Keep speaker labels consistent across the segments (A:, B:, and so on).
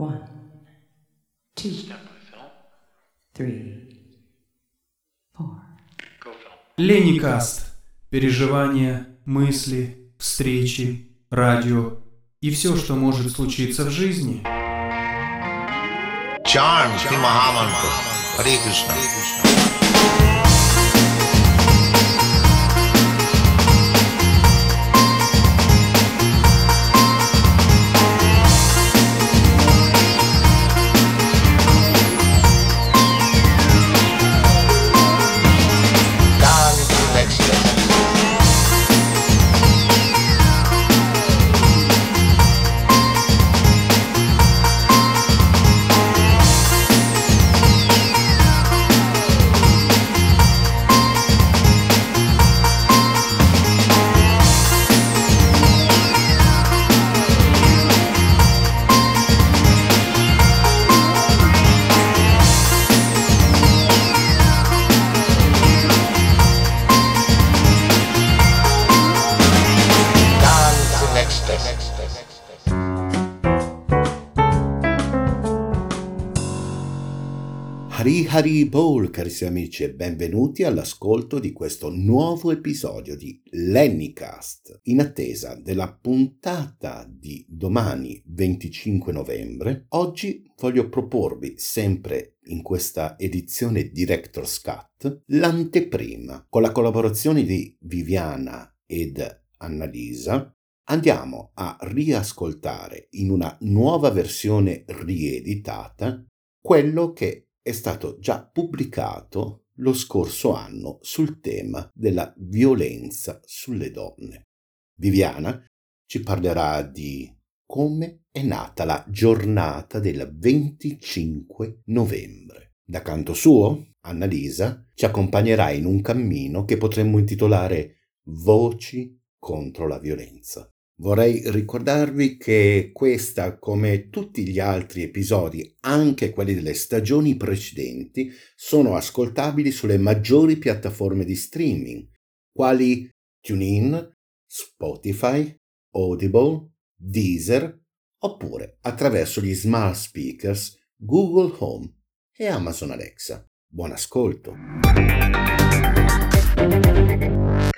A: One, two, three, four.
B: Леникаст. Переживания, мысли, встречи, радио и все, что может случиться в жизни.
C: Shri Mahamantra. Hare Krishna.
D: Hari Bol, carissimi amici, e benvenuti all'ascolto di questo nuovo episodio di Lennycast. In attesa della puntata di domani 25 novembre, oggi voglio proporvi, sempre in questa edizione Director's Cut, l'anteprima. Con la collaborazione di Viviana ed Annalisa, andiamo a riascoltare in una nuova versione rieditata quello che è stato già pubblicato lo scorso anno sul tema della violenza sulle donne. Viviana ci parlerà di come è nata la giornata del 25 novembre. Da canto suo, Annalisa ci accompagnerà in un cammino che potremmo intitolare Voci contro la violenza. Vorrei ricordarvi che questa, come tutti gli altri episodi, anche quelli delle stagioni precedenti, sono ascoltabili sulle maggiori piattaforme di streaming, quali TuneIn, Spotify, Audible, Deezer, oppure attraverso gli smart speakers Google Home e Amazon Alexa. Buon ascolto!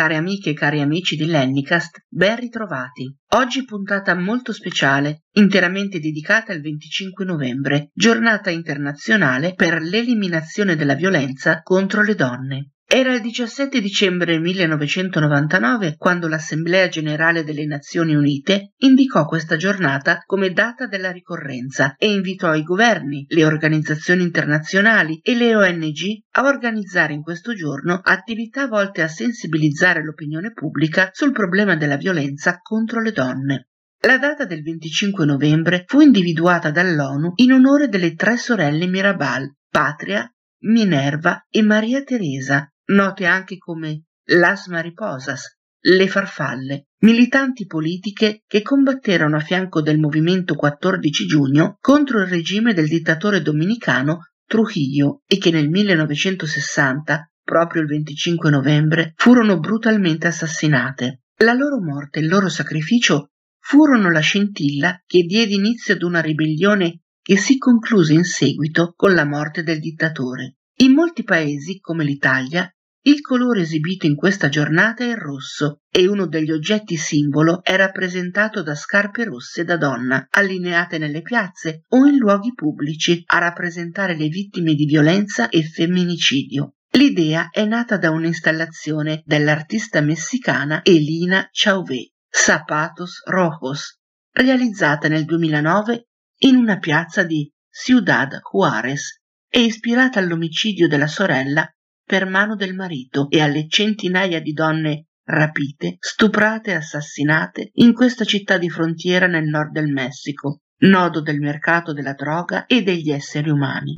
E: Care amiche e cari amici di Lennicast, ben ritrovati. Oggi puntata molto speciale, interamente dedicata al 25 novembre, giornata internazionale per l'eliminazione della violenza contro le donne. Era il 17 dicembre 1999 quando l'Assemblea generale delle Nazioni Unite indicò questa giornata come data della ricorrenza e invitò i governi, le organizzazioni internazionali e le ONG a organizzare in questo giorno attività volte a sensibilizzare l'opinione pubblica sul problema della violenza contro le donne. La data del 25 novembre fu individuata dall'ONU in onore delle tre sorelle Mirabal, Patria, Minerva e Maria Teresa, note anche come Las Mariposas, le farfalle, militanti politiche che combatterono a fianco del movimento 14 giugno contro il regime del dittatore dominicano Trujillo e che nel 1960, proprio il 25 novembre, furono brutalmente assassinate. La loro morte e il loro sacrificio furono la scintilla che diede inizio ad una ribellione che si concluse in seguito con la morte del dittatore. In molti paesi, come l'Italia, il colore esibito in questa giornata è il rosso e uno degli oggetti simbolo è rappresentato da scarpe rosse da donna, allineate nelle piazze o in luoghi pubblici a rappresentare le vittime di violenza e femminicidio. L'idea è nata da un'installazione dell'artista messicana Elina Chauvet, Zapatos Rojos, realizzata nel 2009 in una piazza di Ciudad Juárez e ispirata all'omicidio della sorella per mano del marito e alle centinaia di donne rapite, stuprate e assassinate in questa città di frontiera nel nord del Messico, nodo del mercato della droga e degli esseri umani.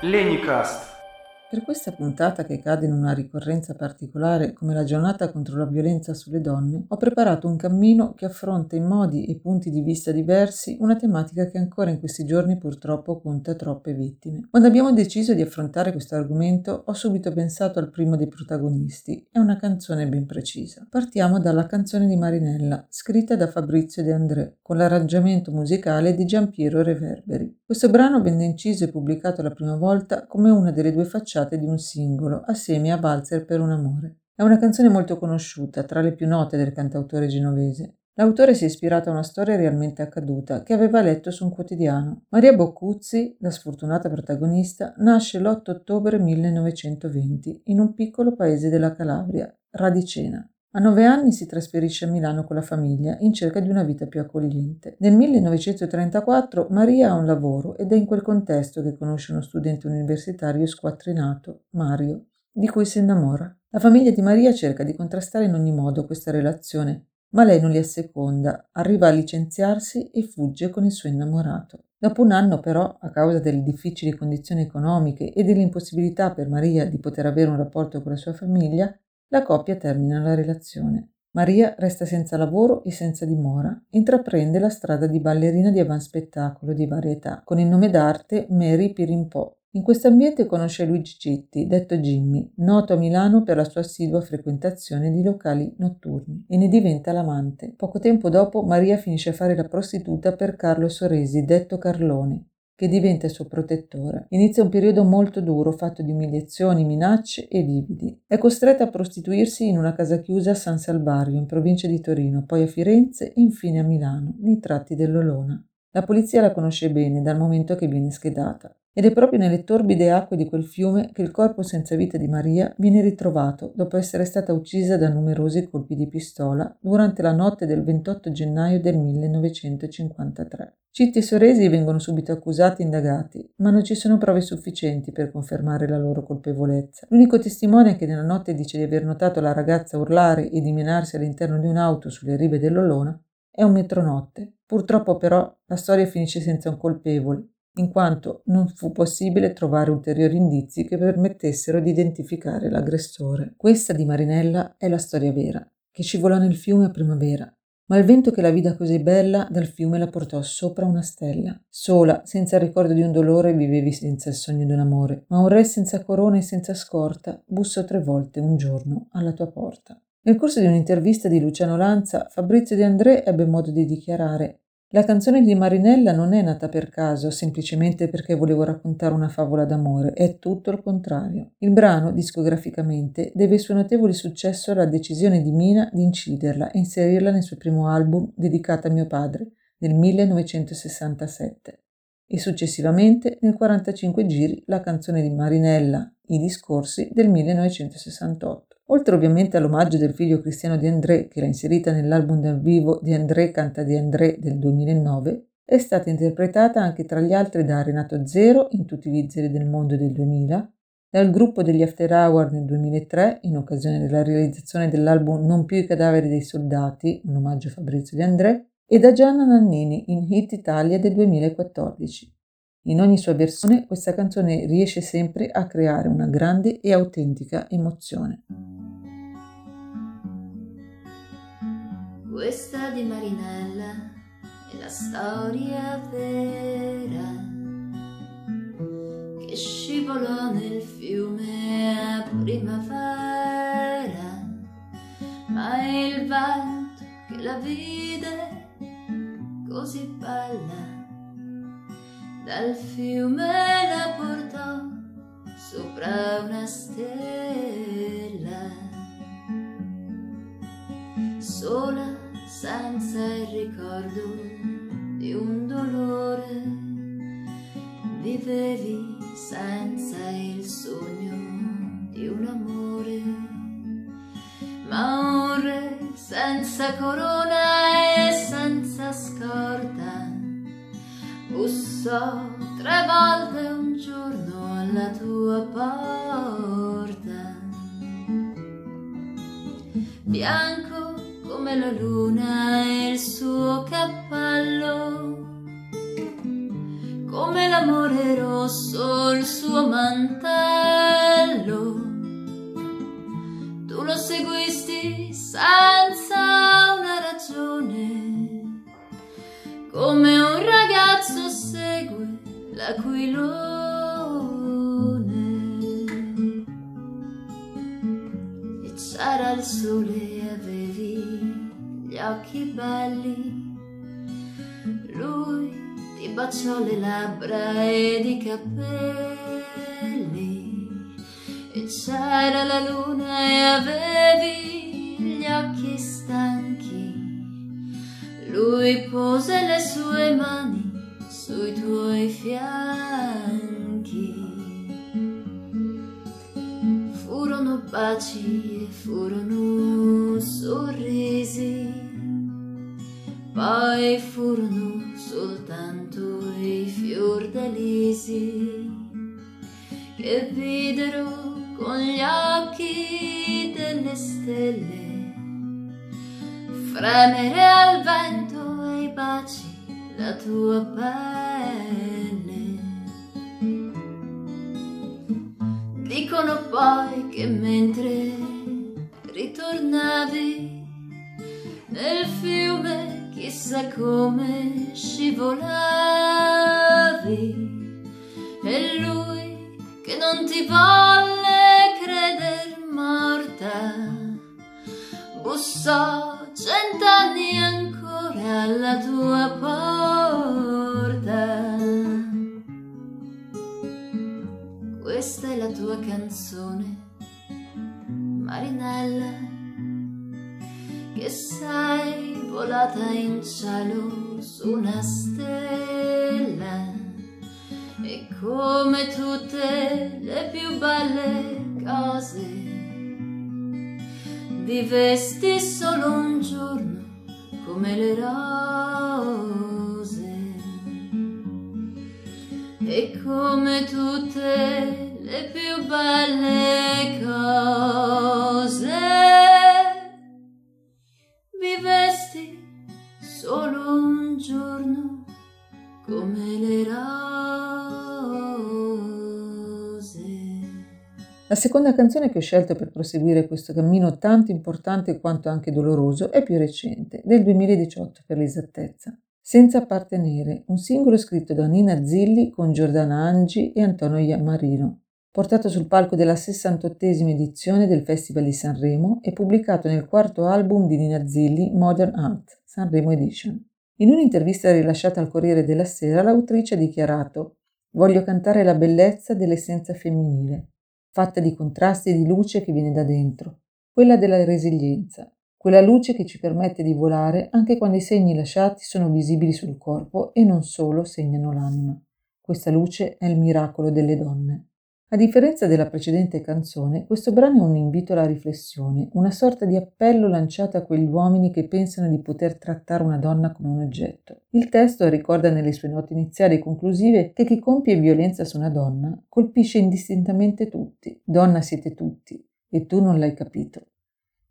B: Lenicast
F: per questa puntata che cade in una ricorrenza particolare come la giornata contro la violenza sulle donne, ho preparato un cammino che affronta in modi e punti di vista diversi una tematica che ancora in questi giorni purtroppo conta troppe vittime. Quando abbiamo deciso di affrontare questo argomento ho subito pensato al primo dei protagonisti, è una canzone ben precisa. Partiamo dalla canzone di Marinella, scritta da Fabrizio De André, con l'arrangiamento musicale di Giampiero Reverberi. Questo brano venne inciso e pubblicato la prima volta come una delle due facciate di un singolo, assieme a Valzer per un amore. È una canzone molto conosciuta, tra le più note del cantautore genovese. L'autore si è ispirato a una storia realmente accaduta che aveva letto su un quotidiano. Maria Boccuzzi, la sfortunata protagonista, nasce l'8 ottobre 1920 in un piccolo paese della Calabria, Radicena. A nove anni si trasferisce a Milano con la famiglia in cerca di una vita più accogliente. Nel 1934 Maria ha un lavoro ed è in quel contesto che conosce uno studente universitario squattrinato, Mario, di cui si innamora. La famiglia di Maria cerca di contrastare in ogni modo questa relazione, ma lei non li asseconda, arriva a licenziarsi e fugge con il suo innamorato. Dopo un anno però, a causa delle difficili condizioni economiche e dell'impossibilità per Maria di poter avere un rapporto con la sua famiglia, la coppia termina la relazione. Maria resta senza lavoro e senza dimora. Intraprende la strada di ballerina di avanspettacolo di varietà, con il nome d'arte Mary Pirimpò. In questo ambiente conosce Luigi Citti, detto Jimmy, noto a Milano per la sua assidua frequentazione di locali notturni, e ne diventa l'amante. Poco tempo dopo Maria finisce a fare la prostituta per Carlo Soresi, detto Carlone, che diventa il suo protettore. Inizia un periodo molto duro, fatto di umiliazioni, minacce e lividi. È costretta a prostituirsi in una casa chiusa a San Salvario, in provincia di Torino, poi a Firenze e infine a Milano, nei tratti dell'Olona. La polizia la conosce bene dal momento che viene schedata. Ed è proprio nelle torbide acque di quel fiume che il corpo senza vita di Maria viene ritrovato dopo essere stata uccisa da numerosi colpi di pistola durante la notte del 28 gennaio del 1953. Citti e Soresi vengono subito accusati e indagati, ma non ci sono prove sufficienti per confermare la loro colpevolezza. L'unico testimone che nella notte dice di aver notato la ragazza urlare e dimenarsi all'interno di un'auto sulle rive dell'Olona è un metronotte. Purtroppo però la storia finisce senza un colpevole in quanto non fu possibile trovare ulteriori indizi che permettessero di identificare l'aggressore. Questa di Marinella è la storia vera, che scivolò nel fiume a primavera, ma il vento che la vide così bella dal fiume la portò sopra una stella. Sola, senza il ricordo di un dolore, vivevi senza il sogno di un amore, ma un re senza corona e senza scorta bussò tre volte un giorno alla tua porta. Nel corso di un'intervista di Luciano Lanza, Fabrizio De André ebbe modo di dichiarare la canzone di Marinella non è nata per caso, semplicemente perché volevo raccontare una favola d'amore, è tutto il contrario. Il brano, discograficamente, deve il suo notevole successo alla decisione di Mina di inciderla e inserirla nel suo primo album dedicato a mio padre, nel 1967. E successivamente, nel 45 giri, la canzone di Marinella, I discorsi, del 1968. Oltre ovviamente all'omaggio del figlio cristiano di André, che l'ha inserita nell'album dal vivo di André canta di André del 2009, è stata interpretata anche tra gli altri da Renato Zero in Tutti gli zeri del mondo del 2000, dal gruppo degli After Hour nel 2003 in occasione della realizzazione dell'album Non più i cadaveri dei soldati, un omaggio a Fabrizio De André, e da Gianna Nannini in Hit Italia del 2014. In ogni sua versione questa canzone riesce sempre a creare una grande e autentica emozione.
G: Questa di Marinella è la storia vera che scivolò nel fiume a primavera, ma il vento che la vide così bella dal fiume la portò sopra una stella, sola senza il ricordo di un dolore, vivevi senza il sogno di un amore, ma un re senza corona bussò tre volte un giorno alla tua porta. Bianco come la luna e il suo cappello, come l'amore rosso il suo mantello. Tu lo seguisti, sai? Aquilone e c'era il sole e avevi gli occhi belli. Lui ti baciò le labbra ed i capelli. E c'era la luna e avevi gli occhi stanchi. Lui pose le sue mani sui tuoi fianchi. Furono baci e furono sorrisi, poi furono soltanto i fiordalisi che videro con gli occhi delle stelle fremere al vento e i baci la tua pelle. Dicono poi che mentre ritornavi nel fiume chissà come scivolavi e lui che non ti volle creder morta bussò cent'anni ancora alla tua porta. Questa è la tua canzone, Marinella, che sei volata in cielo su una stella e come tutte le più belle cose vivesti solo un giorno come le rose e come tutte le più belle cose vivesti solo un giorno come le rose.
F: La seconda canzone che ho scelto per proseguire questo cammino tanto importante quanto anche doloroso è più recente, del 2018 per l'esattezza. Senza appartenere, un singolo scritto da Nina Zilli con Giordana Angi e Antonio Iamarino, portato sul palco della 68esima edizione del Festival di Sanremo e pubblicato nel quarto album di Nina Zilli, Modern Art, Sanremo Edition. In un'intervista rilasciata al Corriere della Sera, l'autrice ha dichiarato Voglio cantare la bellezza dell'essenza femminile, fatta di contrasti e di luce che viene da dentro, quella della resilienza, quella luce che ci permette di volare anche quando i segni lasciati sono visibili sul corpo e non solo segnano l'anima. Questa luce è il miracolo delle donne. A differenza della precedente canzone, questo brano è un invito alla riflessione, una sorta di appello lanciato a quegli uomini che pensano di poter trattare una donna come un oggetto. Il testo ricorda nelle sue note iniziali e conclusive che chi compie violenza su una donna colpisce indistintamente tutti. Donna siete tutti, e tu non l'hai capito.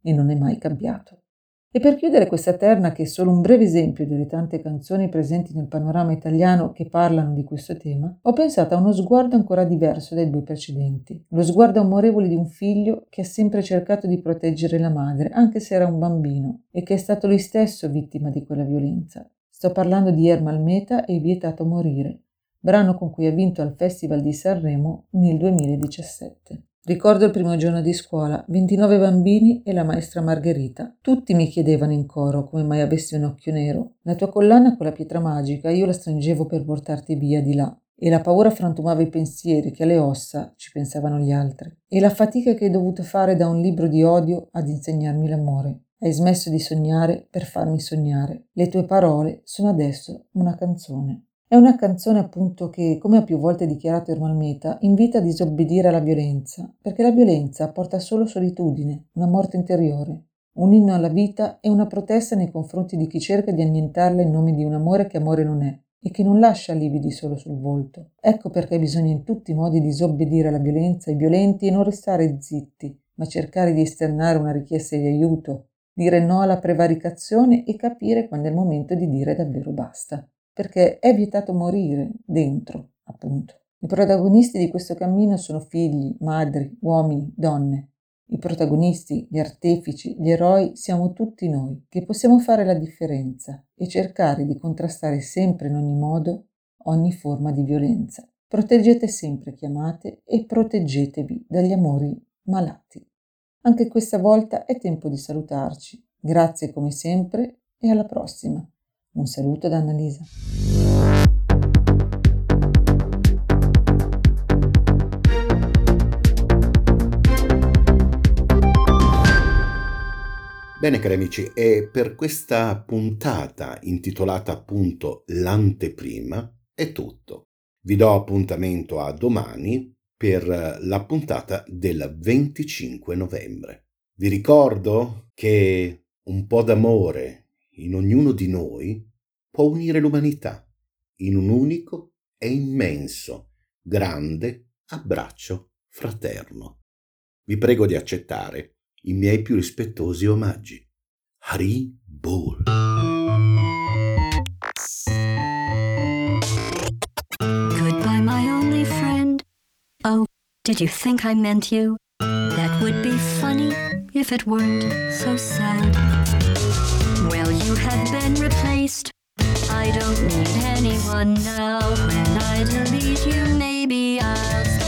F: E non è mai cambiato. E per chiudere questa terna, che è solo un breve esempio delle tante canzoni presenti nel panorama italiano che parlano di questo tema, ho pensato a uno sguardo ancora diverso dai due precedenti. Lo sguardo amorevole di un figlio che ha sempre cercato di proteggere la madre, anche se era un bambino, e che è stato lui stesso vittima di quella violenza. Sto parlando di Ermal Meta e Vietato morire, brano con cui ha vinto al Festival di Sanremo nel 2017. Ricordo il primo giorno di scuola, 29 bambini e la maestra Margherita. Tutti mi chiedevano in coro come mai avessi un occhio nero. La tua collana con la pietra magica io la stringevo per portarti via di là. E la paura frantumava i pensieri che alle ossa ci pensavano gli altri. E la fatica che hai dovuto fare da un libro di odio ad insegnarmi l'amore. Hai smesso di sognare per farmi sognare. Le tue parole sono adesso una canzone. È una canzone appunto che, come ha più volte dichiarato Ermal Meta, invita a disobbedire alla violenza, perché la violenza porta solo solitudine, una morte interiore, un inno alla vita e una protesta nei confronti di chi cerca di annientarla in nome di un amore che amore non è e che non lascia lividi solo sul volto. Ecco perché bisogna in tutti i modi disobbedire alla violenza, ai violenti e non restare zitti, ma cercare di esternare una richiesta di aiuto, dire no alla prevaricazione e capire quando è il momento di dire davvero basta perché è vietato morire dentro, appunto. I protagonisti di questo cammino sono figli, madri, uomini, donne. I protagonisti, gli artefici, gli eroi siamo tutti noi, che possiamo fare la differenza e cercare di contrastare sempre in ogni modo ogni forma di violenza. Proteggete sempre chi amate e proteggetevi dagli amori malati. Anche questa volta è tempo di salutarci. Grazie come sempre e alla prossima. Un saluto da Annalisa.
D: Bene cari amici, e per questa puntata intitolata appunto L'anteprima è tutto. Vi do appuntamento a domani per la puntata del 25 novembre. Vi ricordo che un po' d'amore in ognuno di noi può unire l'umanità in un unico e immenso, grande abbraccio fraterno. Vi prego di accettare i miei più rispettosi omaggi. Hari Bol.
H: Goodbye, my only friend. Oh, did you think I meant you? That would be funny if it weren't so sad. Well, you have been replaced. I don't need anyone now. When I delete you, maybe I'll.